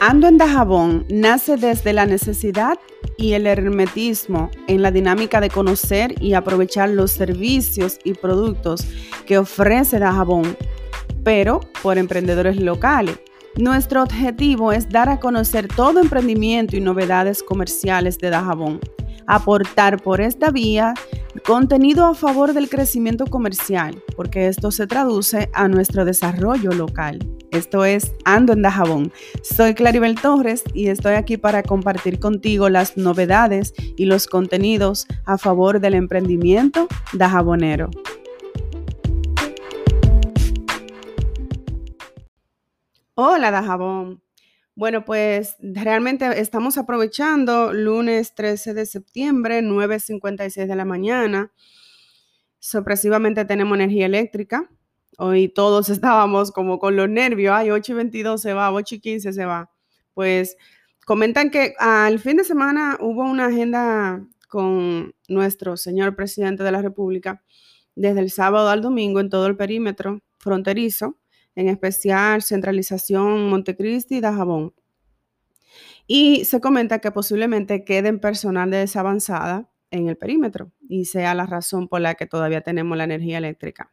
Ando en Dajabón nace desde la necesidad y el hermetismo en la dinámica de conocer y aprovechar los servicios y productos que ofrece Dajabón, pero por emprendedores locales. Nuestro objetivo es dar a conocer todo emprendimiento y novedades comerciales de Dajabón, aportar por esta vía contenido a favor del crecimiento comercial, porque esto se traduce a nuestro desarrollo local. Esto es Ando en Dajabón. Soy Claribel Torres y estoy aquí para compartir contigo las novedades y los contenidos a favor del emprendimiento dajabonero. Hola Dajabón. Bueno, pues realmente estamos aprovechando lunes 13 de septiembre, 9.56 de la mañana. Sorpresivamente tenemos energía eléctrica. Hoy todos estábamos como con los nervios, ay, 8 y 22 se va, 8 y 15 se va. Pues comentan que al fin de semana hubo una agenda con nuestro señor presidente de la República desde el sábado al domingo en todo el perímetro fronterizo, en especial centralización Montecristi y Dajabón. Y se comenta que posiblemente queden personal de desavanzada en el perímetro y sea la razón por la que todavía tenemos la energía eléctrica.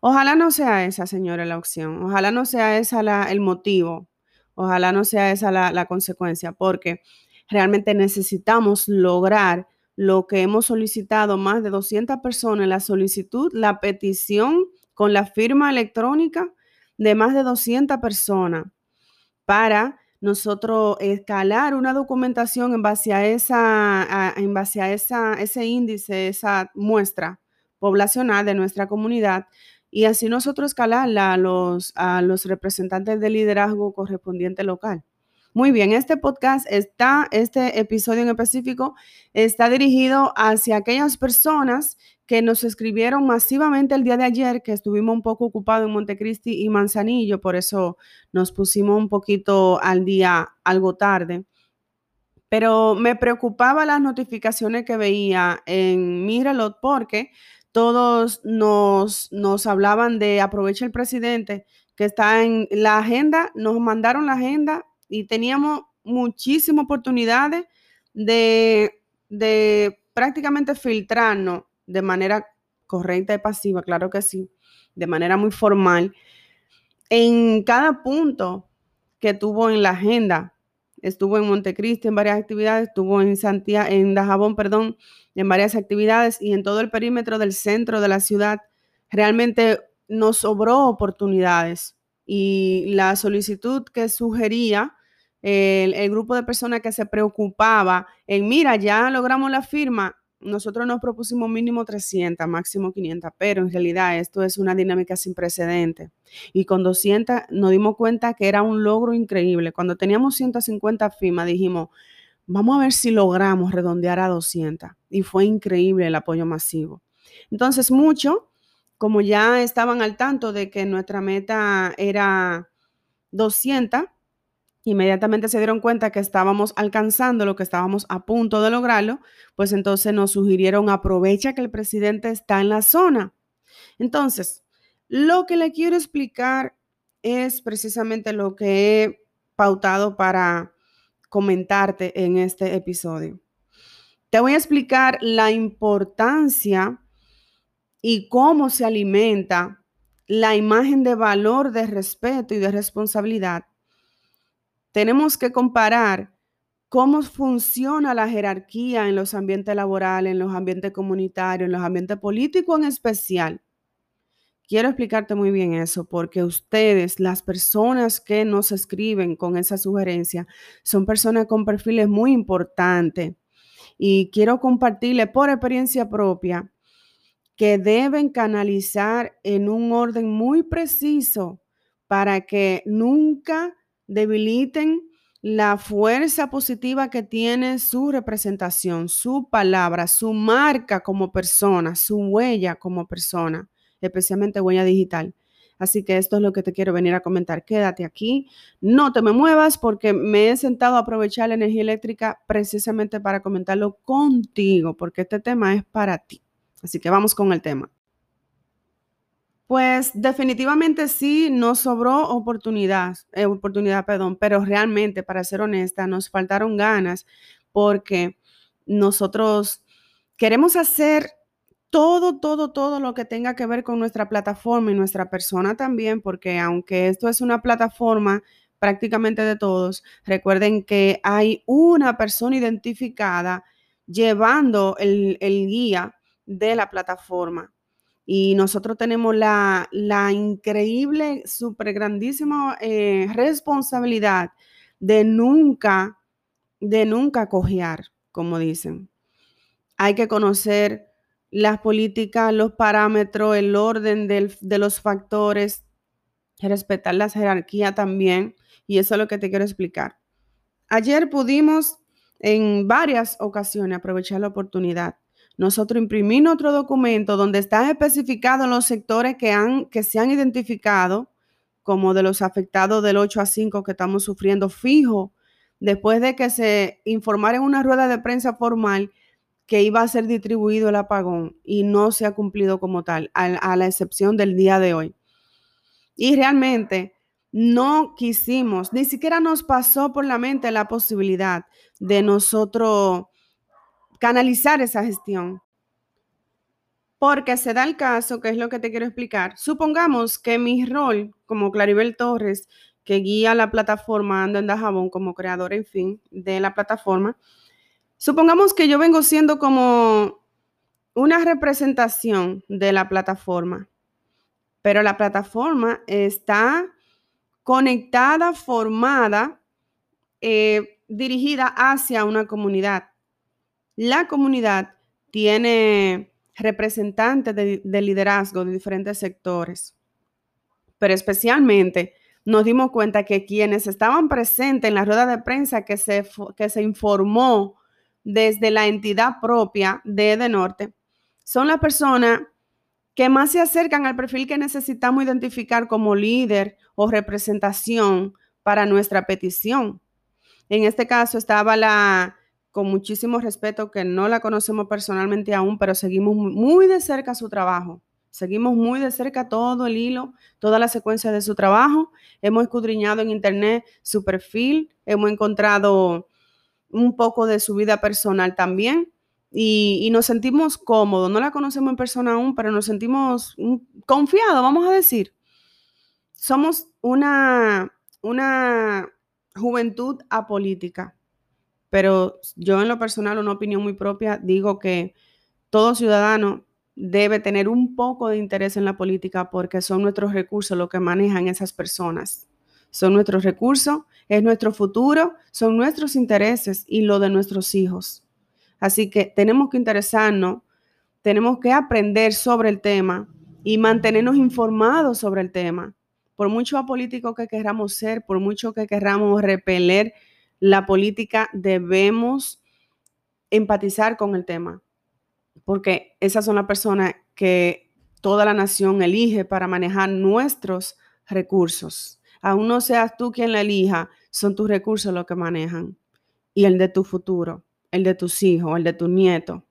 Ojalá no sea esa, señora, la opción. Ojalá no sea esa el motivo. Ojalá no sea esa la, la consecuencia, porque realmente necesitamos lograr lo que hemos solicitado más de 200 personas, la solicitud, la petición con la firma electrónica de más de 200 personas para nosotros escalar una documentación en base a esa, en base a esa, ese índice, esa muestra poblacional de nuestra comunidad y así nosotros escalarla a los, a los representantes de liderazgo correspondiente local. Muy bien, este podcast está, este episodio en específico está dirigido hacia aquellas personas que nos escribieron masivamente el día de ayer, que estuvimos un poco ocupados en Montecristi y Manzanillo, por eso nos pusimos un poquito al día algo tarde. Pero me preocupaba las notificaciones que veía en mi reloj porque todos nos, nos hablaban de aprovecha el presidente, que está en la agenda, nos mandaron la agenda y teníamos muchísimas oportunidades de, de prácticamente filtrarnos de manera correcta y pasiva, claro que sí, de manera muy formal, en cada punto que tuvo en la agenda. Estuvo en Montecristi en varias actividades, estuvo en Santiago, en Dajabón, perdón, en varias actividades y en todo el perímetro del centro de la ciudad. Realmente nos sobró oportunidades y la solicitud que sugería el, grupo de personas que se preocupaba en, mira, ya logramos la firma, nosotros nos propusimos mínimo 300, máximo 500, pero en realidad esto es una dinámica sin precedente. Y con 200 nos dimos cuenta que era un logro increíble. Cuando teníamos 150 firmas, dijimos, vamos a ver si logramos redondear a 200. Y fue increíble el apoyo masivo. Entonces, mucho, como ya estaban al tanto de que nuestra meta era 200, inmediatamente se dieron cuenta que estábamos alcanzando lo que estábamos a punto de lograrlo, pues entonces nos sugirieron aprovecha que el presidente está en la zona. Entonces, lo que le quiero explicar es precisamente lo que he pautado para comentarte en este episodio. Te voy a explicar la importancia y cómo se alimenta la imagen de valor, de respeto y de responsabilidad tenemos que comparar cómo funciona la jerarquía en los ambientes laborales, en los ambientes comunitarios, en los ambientes políticos en especial. Quiero explicarte muy bien eso, porque ustedes, las personas que nos escriben con esa sugerencia, son personas con perfiles muy importantes. Y quiero compartirle por experiencia propia que deben canalizar en un orden muy preciso para que nunca debiliten la fuerza positiva que tiene su representación, su palabra, su marca como persona, su huella como persona, especialmente huella digital. Así que esto es lo que te quiero venir a comentar. Quédate aquí, no te me muevas porque me he sentado a aprovechar la energía eléctrica precisamente para comentarlo contigo, porque este tema es para ti. Así que vamos con el tema. Pues definitivamente sí, nos sobró oportunidad, eh, oportunidad, perdón, pero realmente, para ser honesta, nos faltaron ganas porque nosotros queremos hacer todo, todo, todo lo que tenga que ver con nuestra plataforma y nuestra persona también, porque aunque esto es una plataforma prácticamente de todos, recuerden que hay una persona identificada llevando el, el guía de la plataforma. Y nosotros tenemos la, increíble, súper grandísima eh, responsabilidad de nunca, de nunca cojear, como dicen. Hay que conocer las políticas, los parámetros, el orden de los factores, respetar la jerarquía también. Y eso es lo que te quiero explicar. Ayer pudimos en varias ocasiones aprovechar la oportunidad nosotros imprimimos otro documento donde están especificados los sectores que, han, que se han identificado como de los afectados del 8 a 5 que estamos sufriendo fijo, después de que se informara en una rueda de prensa formal que iba a ser distribuido el apagón y no se ha cumplido como tal, a la excepción del día de hoy. Y realmente no quisimos, ni siquiera nos pasó por la mente la posibilidad de nosotros canalizar esa gestión. Porque se da el caso, que es lo que te quiero explicar. Supongamos que mi rol como Claribel Torres, que guía la plataforma Ando en Dajabón como creador, en fin, de la plataforma, supongamos que yo vengo siendo como una representación de la plataforma, pero la plataforma está conectada, formada, eh, dirigida hacia una comunidad. La comunidad tiene representantes de, liderazgo de diferentes sectores, pero especialmente nos dimos cuenta que quienes estaban presentes en la rueda de prensa que se, que se informó desde la entidad propia de Edenorte son las personas que más se acercan al perfil que necesitamos identificar como líder o representación para nuestra petición. En este caso estaba la con muchísimo respeto, que no la conocemos personalmente aún, pero seguimos muy de cerca su trabajo. Seguimos muy de cerca todo el hilo, toda la secuencia de su trabajo. Hemos escudriñado en internet su perfil, hemos encontrado un poco de su vida personal también y, nos sentimos cómodos. No la conocemos en persona aún, pero nos sentimos confiados, vamos a decir. Somos una, una juventud apolítica pero yo en lo personal, una opinión muy propia, digo que todo ciudadano debe tener un poco de interés en la política porque son nuestros recursos lo que manejan esas personas. Son nuestros recursos, es nuestro futuro, son nuestros intereses y lo de nuestros hijos. Así que tenemos que interesarnos, tenemos que aprender sobre el tema y mantenernos informados sobre el tema. Por mucho apolítico que queramos ser, por mucho que queramos repeler la política debemos empatizar con el tema, porque esas son las personas que toda la nación elige para manejar nuestros recursos. Aún no seas tú quien la elija, son tus recursos los que manejan y el de tu futuro, el de tus hijos, el de tus nietos.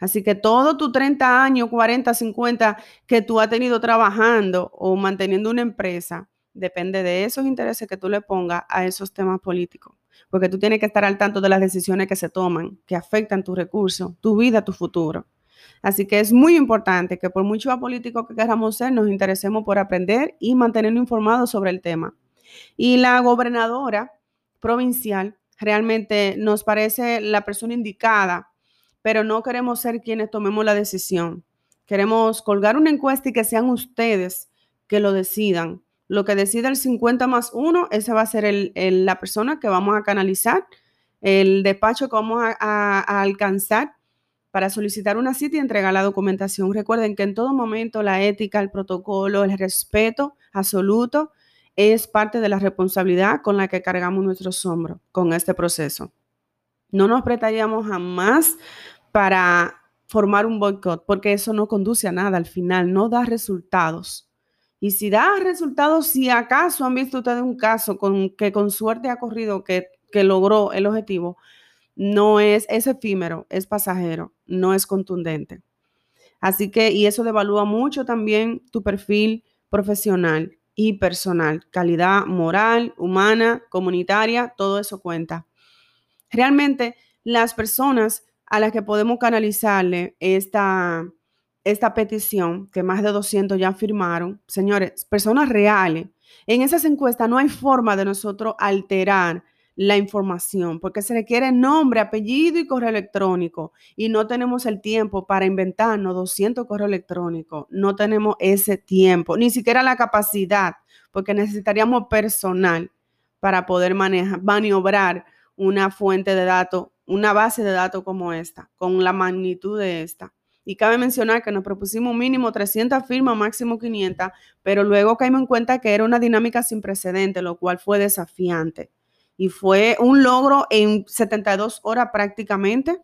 Así que todo tu 30 años, 40, 50 que tú has tenido trabajando o manteniendo una empresa, depende de esos intereses que tú le pongas a esos temas políticos porque tú tienes que estar al tanto de las decisiones que se toman, que afectan tus recursos, tu vida, tu futuro. Así que es muy importante que por mucho político que queramos ser, nos interesemos por aprender y mantenernos informados sobre el tema. Y la gobernadora provincial realmente nos parece la persona indicada, pero no queremos ser quienes tomemos la decisión. Queremos colgar una encuesta y que sean ustedes que lo decidan lo que decida el 50 más 1, esa va a ser la persona que vamos a canalizar, el despacho que vamos a, alcanzar para solicitar una cita y entregar la documentación. Recuerden que en todo momento la ética, el protocolo, el respeto absoluto es parte de la responsabilidad con la que cargamos nuestros hombros con este proceso. No nos prestaríamos jamás para formar un boicot, porque eso no conduce a nada al final, no da resultados. Y si da resultados, si acaso han visto ustedes un caso que con suerte ha corrido, que, que logró el objetivo, no es, es efímero, es pasajero, no es contundente. Así que, y eso devalúa mucho también tu perfil profesional y personal, calidad moral, humana, comunitaria, todo eso cuenta. Realmente las personas a las que podemos canalizarle esta, esta petición, que más de 200 ya firmaron, señores, personas reales. En esas encuestas no hay forma de nosotros alterar la información, porque se requiere nombre, apellido y correo electrónico. Y no tenemos el tiempo para inventarnos 200 correos electrónicos. No tenemos ese tiempo, ni siquiera la capacidad, porque necesitaríamos personal para poder manejar, maniobrar una fuente de datos, una base de datos como esta, con la magnitud de esta. Y cabe mencionar que nos propusimos mínimo 300 firmas, máximo 500, pero luego caímos en cuenta que era una dinámica sin precedente, lo cual fue desafiante. Y fue un logro en 72 horas prácticamente,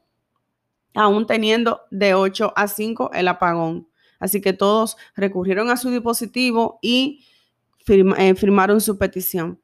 aún teniendo de 8 a 5 el apagón. Así que todos recurrieron a su dispositivo y eh, firmaron su petición.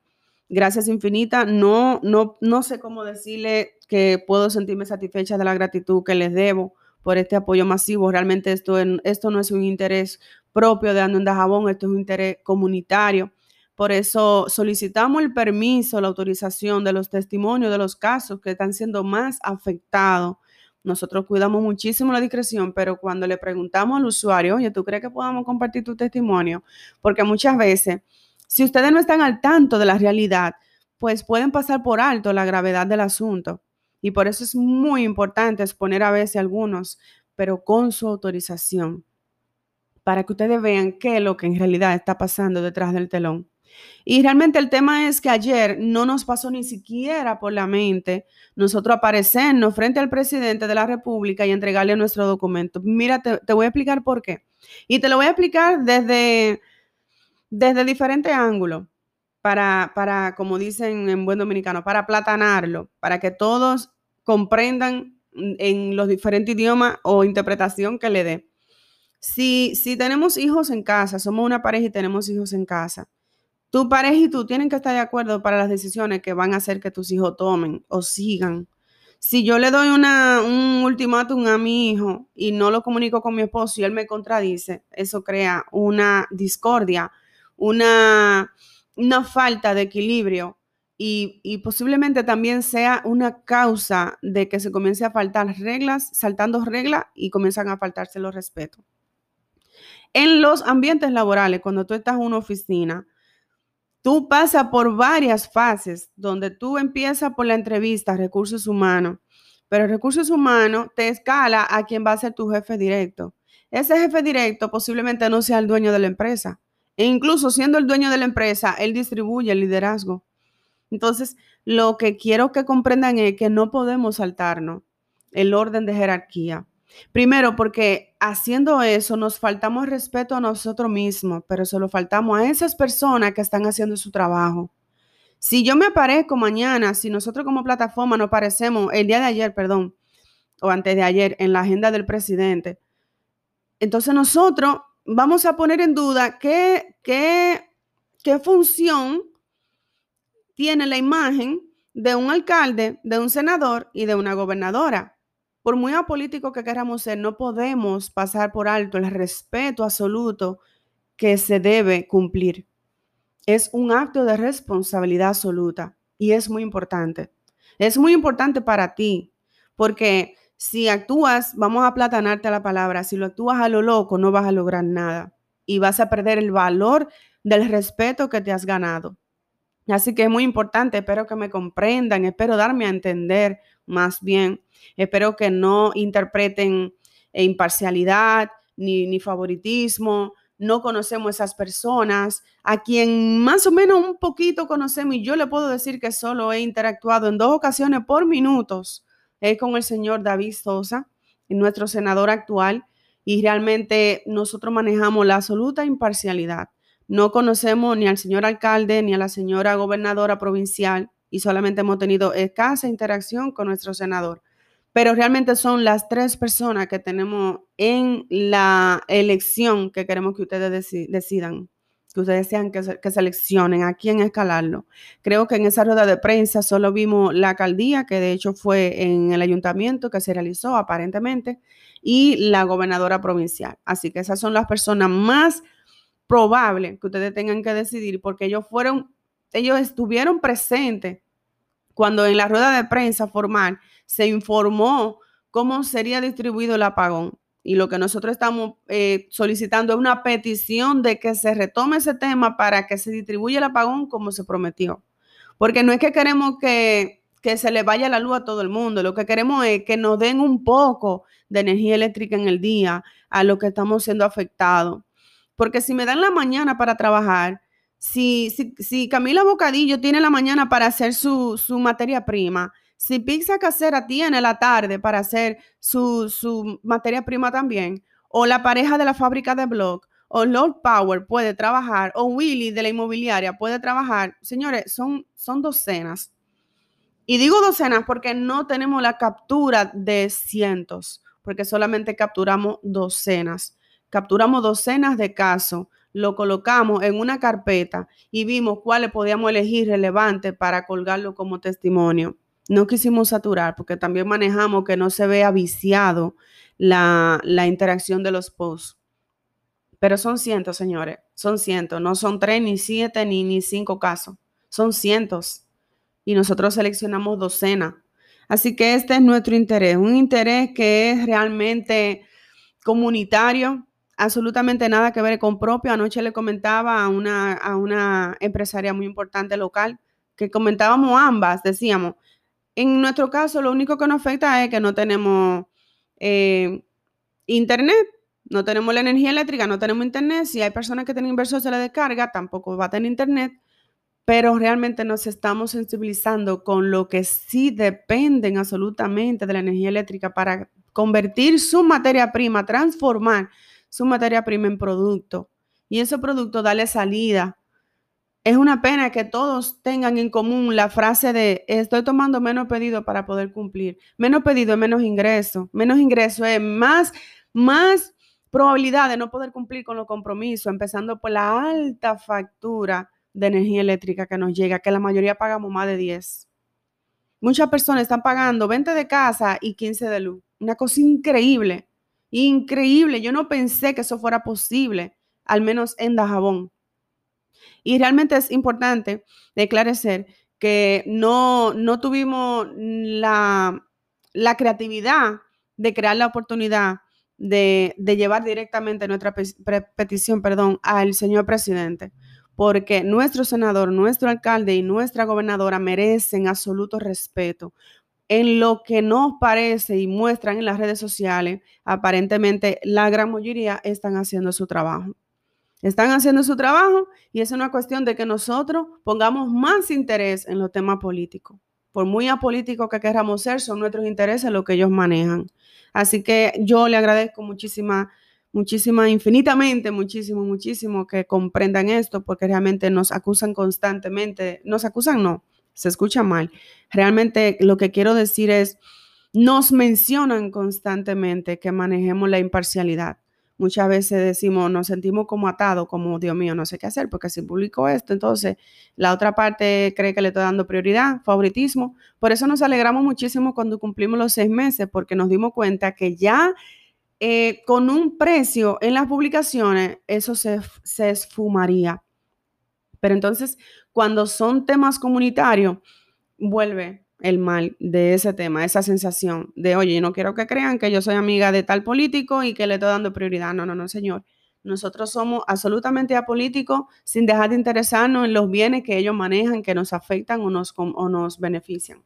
Gracias infinita. No, no, no sé cómo decirle que puedo sentirme satisfecha de la gratitud que les debo por este apoyo masivo. Realmente esto, esto no es un interés propio de Ando en Dajabón, esto es un interés comunitario. Por eso solicitamos el permiso, la autorización de los testimonios de los casos que están siendo más afectados. Nosotros cuidamos muchísimo la discreción, pero cuando le preguntamos al usuario, oye, ¿tú crees que podamos compartir tu testimonio? Porque muchas veces, si ustedes no están al tanto de la realidad, pues pueden pasar por alto la gravedad del asunto. Y por eso es muy importante exponer a veces algunos, pero con su autorización, para que ustedes vean qué es lo que en realidad está pasando detrás del telón. Y realmente el tema es que ayer no nos pasó ni siquiera por la mente nosotros aparecernos frente al presidente de la República y entregarle nuestro documento. Mira, te, te voy a explicar por qué. Y te lo voy a explicar desde, desde diferentes ángulos para, para, como dicen en buen dominicano, para platanarlo, para que todos comprendan en los diferentes idiomas o interpretación que le dé. Si, si tenemos hijos en casa, somos una pareja y tenemos hijos en casa, tu pareja y tú tienen que estar de acuerdo para las decisiones que van a hacer que tus hijos tomen o sigan. Si yo le doy una, un ultimátum a mi hijo y no lo comunico con mi esposo y él me contradice, eso crea una discordia, una, una falta de equilibrio y, posiblemente también sea una causa de que se comience a faltar reglas, saltando reglas y comienzan a faltarse los respetos. En los ambientes laborales, cuando tú estás en una oficina, tú pasas por varias fases donde tú empiezas por la entrevista, recursos humanos, pero recursos humanos te escala a quien va a ser tu jefe directo. Ese jefe directo posiblemente no sea el dueño de la empresa. E incluso siendo el dueño de la empresa, él distribuye el liderazgo. Entonces, lo que quiero que comprendan es que no podemos saltarnos el orden de jerarquía. Primero, porque haciendo eso nos faltamos respeto a nosotros mismos, pero se lo faltamos a esas personas que están haciendo su trabajo. Si yo me aparezco mañana, si nosotros como plataforma nos aparecemos el día de ayer, perdón, o antes de ayer en la agenda del presidente, entonces nosotros vamos a poner en duda qué, función tiene la imagen de un alcalde, de un senador y de una gobernadora. Por muy apolítico que queramos ser, no podemos pasar por alto el respeto absoluto que se debe cumplir. Es un acto de responsabilidad absoluta y es muy importante. Es muy importante para ti porque si actúas, vamos a platanarte la palabra, si lo actúas a lo loco, no vas a lograr nada y vas a perder el valor del respeto que te has ganado. Así que es muy importante, espero que me comprendan, espero darme a entender más bien, espero que no interpreten imparcialidad ni, ni favoritismo, no conocemos esas personas, a quien más o menos un poquito conocemos, y yo le puedo decir que solo he interactuado en dos ocasiones por minutos, es con el señor David Sosa, nuestro senador actual, y realmente nosotros manejamos la absoluta imparcialidad. No conocemos ni al señor alcalde ni a la señora gobernadora provincial y solamente hemos tenido escasa interacción con nuestro senador. Pero realmente son las tres personas que tenemos en la elección que queremos que ustedes decidan. que ustedes desean que, que, seleccionen a quién escalarlo. Creo que en esa rueda de prensa solo vimos la alcaldía, que de hecho fue en el ayuntamiento que se realizó aparentemente, y la gobernadora provincial. Así que esas son las personas más probables que ustedes tengan que decidir porque ellos fueron, ellos estuvieron presentes cuando en la rueda de prensa formal se informó cómo sería distribuido el apagón. Y lo que nosotros estamos eh, solicitando es una petición de que se retome ese tema para que se distribuya el apagón como se prometió. Porque no es que queremos que, que se le vaya la luz a todo el mundo, lo que queremos es que nos den un poco de energía eléctrica en el día a lo que estamos siendo afectados. Porque si me dan la mañana para trabajar, si, si, si Camila Bocadillo tiene la mañana para hacer su, su materia prima, si Pizza Casera tiene la tarde para hacer su, materia prima también, o la pareja de la fábrica de blog, o Lord Power puede trabajar, o Willy de la inmobiliaria puede trabajar, señores, son, son docenas. Y digo docenas porque no tenemos la captura de cientos, porque solamente capturamos docenas. Capturamos docenas de casos, lo colocamos en una carpeta y vimos cuáles podíamos elegir relevantes para colgarlo como testimonio no quisimos saturar porque también manejamos que no se vea viciado la, interacción de los posts. Pero son cientos, señores, son cientos, no son tres, ni siete, ni, ni cinco casos, son cientos. Y nosotros seleccionamos docenas. Así que este es nuestro interés, un interés que es realmente comunitario, absolutamente nada que ver con propio. Anoche le comentaba a una, a una empresaria muy importante local que comentábamos ambas, decíamos, en nuestro caso, lo único que nos afecta es que no tenemos eh, internet, no tenemos la energía eléctrica, no tenemos internet. Si hay personas que tienen inversores de la descarga, tampoco va a tener internet. Pero realmente nos estamos sensibilizando con lo que sí dependen absolutamente de la energía eléctrica para convertir su materia prima, transformar su materia prima en producto. Y ese producto darle salida es una pena que todos tengan en común la frase de estoy tomando menos pedido para poder cumplir. Menos pedido es menos ingreso. Menos ingreso es más, más probabilidad de no poder cumplir con los compromisos, empezando por la alta factura de energía eléctrica que nos llega, que la mayoría pagamos más de 10. Muchas personas están pagando 20 de casa y 15 de luz. Una cosa increíble, increíble. Yo no pensé que eso fuera posible, al menos en Dajabón. Y realmente es importante declarecer que no, no tuvimos la, la, creatividad de crear la oportunidad de, de llevar directamente nuestra petición perdón, al señor presidente, porque nuestro senador, nuestro alcalde y nuestra gobernadora merecen absoluto respeto. En lo que nos parece y muestran en las redes sociales, aparentemente la gran mayoría están haciendo su trabajo. Están haciendo su trabajo y es una cuestión de que nosotros pongamos más interés en los temas políticos. Por muy apolíticos que queramos ser, son nuestros intereses lo que ellos manejan. Así que yo le agradezco muchísima, muchísima, infinitamente, muchísimo, muchísimo que comprendan esto, porque realmente nos acusan constantemente. Nos acusan, no, se escucha mal. Realmente lo que quiero decir es, nos mencionan constantemente que manejemos la imparcialidad muchas veces decimos, nos sentimos como atados, como Dios mío, no sé qué hacer, porque si publico esto, entonces la otra parte cree que le estoy dando prioridad, favoritismo. Por eso nos alegramos muchísimo cuando cumplimos los seis meses, porque nos dimos cuenta que ya eh, con un precio en las publicaciones, eso se, se esfumaría. Pero entonces, cuando son temas comunitarios, vuelve el mal de ese tema, esa sensación de, oye, no quiero que crean que yo soy amiga de tal político y que le estoy dando prioridad. No, no, no, señor. Nosotros somos absolutamente apolíticos sin dejar de interesarnos en los bienes que ellos manejan, que nos afectan o nos, o nos benefician.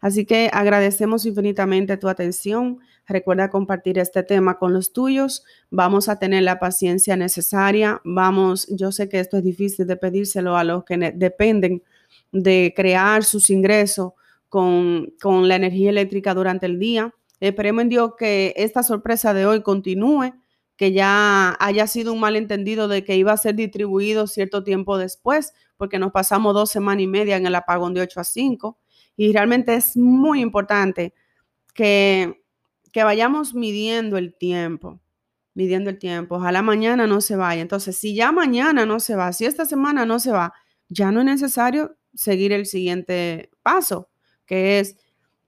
Así que agradecemos infinitamente tu atención. Recuerda compartir este tema con los tuyos. Vamos a tener la paciencia necesaria. Vamos, yo sé que esto es difícil de pedírselo a los que dependen de crear sus ingresos con, la energía eléctrica durante el día. Esperemos en Dios que esta sorpresa de hoy continúe, que ya haya sido un malentendido de que iba a ser distribuido cierto tiempo después, porque nos pasamos dos semanas y media en el apagón de 8 a 5. Y realmente es muy importante que, que vayamos midiendo el tiempo. midiendo el tiempo. Ojalá mañana no se vaya. Entonces, si ya mañana no se va, si esta semana no se va, ya no es necesario seguir el siguiente paso, que es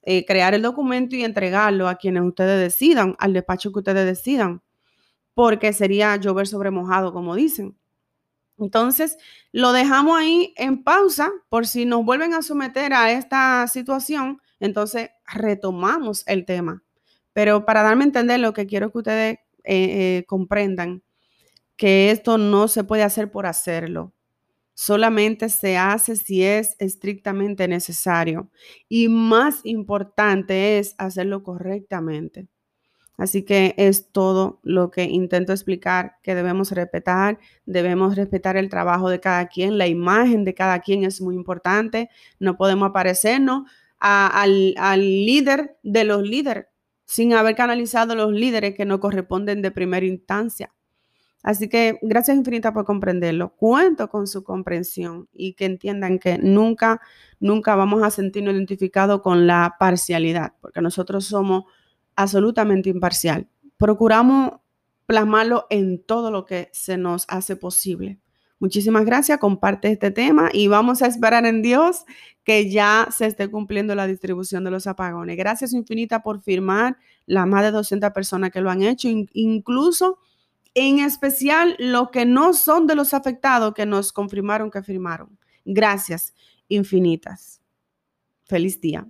eh, crear el documento y entregarlo a quienes ustedes decidan, al despacho que ustedes decidan, porque sería llover sobre mojado, como dicen. Entonces, lo dejamos ahí en pausa por si nos vuelven a someter a esta situación, entonces retomamos el tema. Pero para darme a entender lo que quiero que ustedes eh, eh, comprendan, que esto no se puede hacer por hacerlo. Solamente se hace si es estrictamente necesario. Y más importante es hacerlo correctamente. Así que es todo lo que intento explicar, que debemos respetar, debemos respetar el trabajo de cada quien, la imagen de cada quien es muy importante, no podemos aparecernos al, al líder de los líderes sin haber canalizado los líderes que nos corresponden de primera instancia. Así que gracias infinita por comprenderlo. Cuento con su comprensión y que entiendan que nunca, nunca vamos a sentirnos identificados con la parcialidad, porque nosotros somos absolutamente imparcial. Procuramos plasmarlo en todo lo que se nos hace posible. Muchísimas gracias, comparte este tema y vamos a esperar en Dios que ya se esté cumpliendo la distribución de los apagones. Gracias infinita por firmar las más de 200 personas que lo han hecho, incluso en especial los que no son de los afectados que nos confirmaron que firmaron. Gracias infinitas. Feliz día.